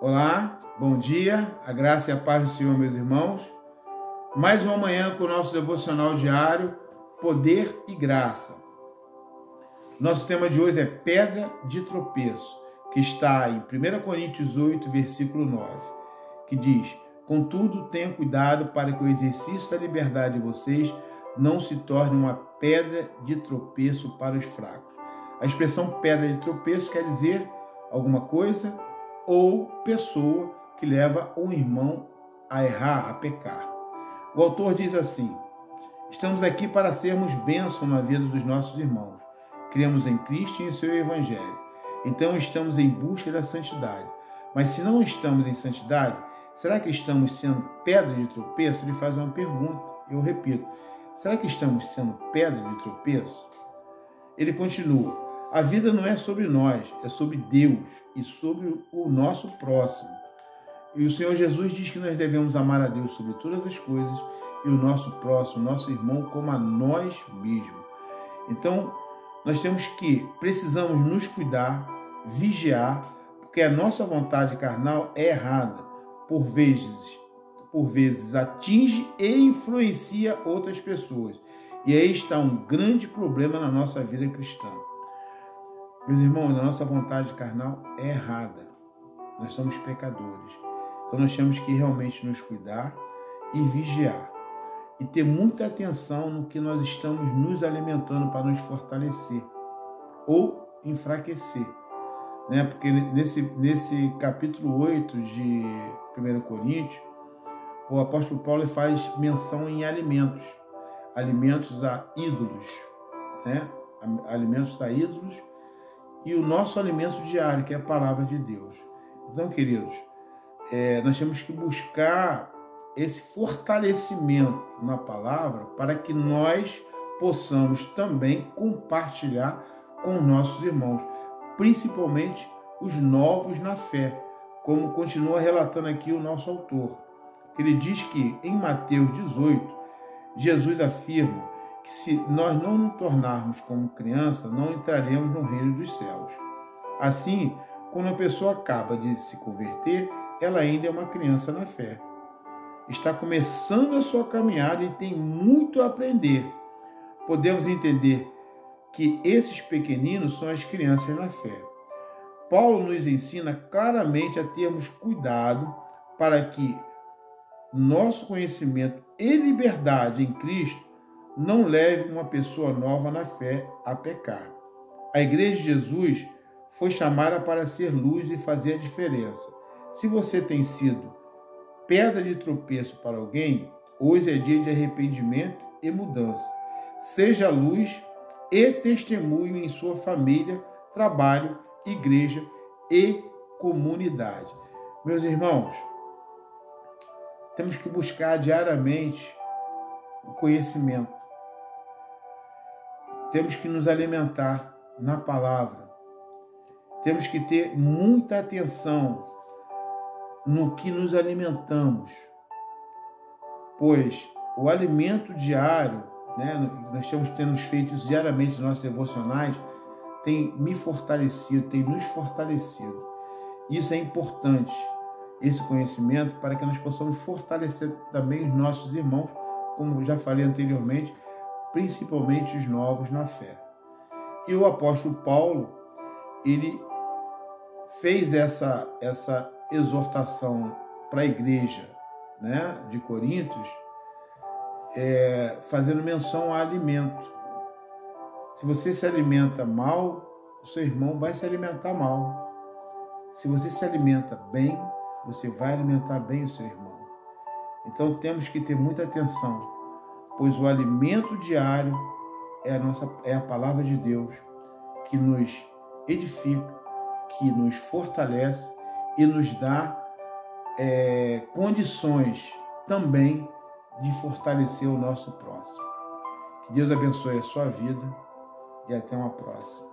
Olá, bom dia, a graça e a paz do Senhor, meus irmãos. Mais uma manhã com o nosso devocional diário, Poder e Graça. Nosso tema de hoje é Pedra de Tropeço, que está em 1 Coríntios 8, versículo 9, que diz: Contudo, tenham cuidado para que o exercício da liberdade de vocês não se torne uma pedra de tropeço para os fracos. A expressão pedra de tropeço quer dizer alguma coisa ou pessoa que leva um irmão a errar, a pecar. O autor diz assim: Estamos aqui para sermos bênção na vida dos nossos irmãos. Cremos em Cristo e em seu Evangelho. Então estamos em busca da santidade. Mas se não estamos em santidade, será que estamos sendo pedra de tropeço? Ele faz uma pergunta, eu repito: será que estamos sendo pedra de tropeço? Ele continua: a vida não é sobre nós, é sobre Deus e sobre o nosso próximo. E o Senhor Jesus diz que nós devemos amar a Deus sobre todas as coisas e o nosso próximo, nosso irmão, como a nós mesmos. Então, nós temos que, precisamos nos cuidar, vigiar, porque a nossa vontade carnal é errada, por vezes, por vezes atinge e influencia outras pessoas. E aí está um grande problema na nossa vida cristã. Meus irmãos, a nossa vontade carnal é errada. Nós somos pecadores. Então nós temos que realmente nos cuidar e vigiar. E ter muita atenção no que nós estamos nos alimentando para nos fortalecer ou enfraquecer. Né? Porque nesse, nesse capítulo 8 de 1 Coríntios, o apóstolo Paulo faz menção em alimentos, alimentos a ídolos, né? alimentos a ídolos e o nosso alimento diário, que é a palavra de Deus. Então, queridos, é, nós temos que buscar esse fortalecimento na palavra para que nós possamos também compartilhar com os nossos irmãos, principalmente os novos na fé, como continua relatando aqui o nosso autor. Ele diz que em Mateus 18, Jesus afirma que se nós não nos tornarmos como criança, não entraremos no reino dos céus. Assim, quando a pessoa acaba de se converter, ela ainda é uma criança na fé. Está começando a sua caminhada e tem muito a aprender. Podemos entender que esses pequeninos são as crianças na fé. Paulo nos ensina claramente a termos cuidado para que nosso conhecimento e liberdade em Cristo não leve uma pessoa nova na fé a pecar. A Igreja de Jesus foi chamada para ser luz e fazer a diferença. Se você tem sido pedra de tropeço para alguém, hoje é dia de arrependimento e mudança. Seja luz e testemunho em sua família, trabalho, igreja e comunidade. Meus irmãos, temos que buscar diariamente o conhecimento temos que nos alimentar na palavra. Temos que ter muita atenção no que nos alimentamos, pois o alimento diário, né, nós temos tendo feito diariamente nos nossos devocionais, tem me fortalecido, tem nos fortalecido. Isso é importante, esse conhecimento, para que nós possamos fortalecer também os nossos irmãos, como já falei anteriormente, principalmente os novos na fé. E o apóstolo Paulo, ele fez essa, essa exortação para a igreja né, de Coríntios, é, fazendo menção a alimento. Se você se alimenta mal, o seu irmão vai se alimentar mal. Se você se alimenta bem, você vai alimentar bem o seu irmão. Então temos que ter muita atenção pois o alimento diário é a, nossa, é a palavra de Deus que nos edifica, que nos fortalece e nos dá é, condições também de fortalecer o nosso próximo. Que Deus abençoe a sua vida e até uma próxima.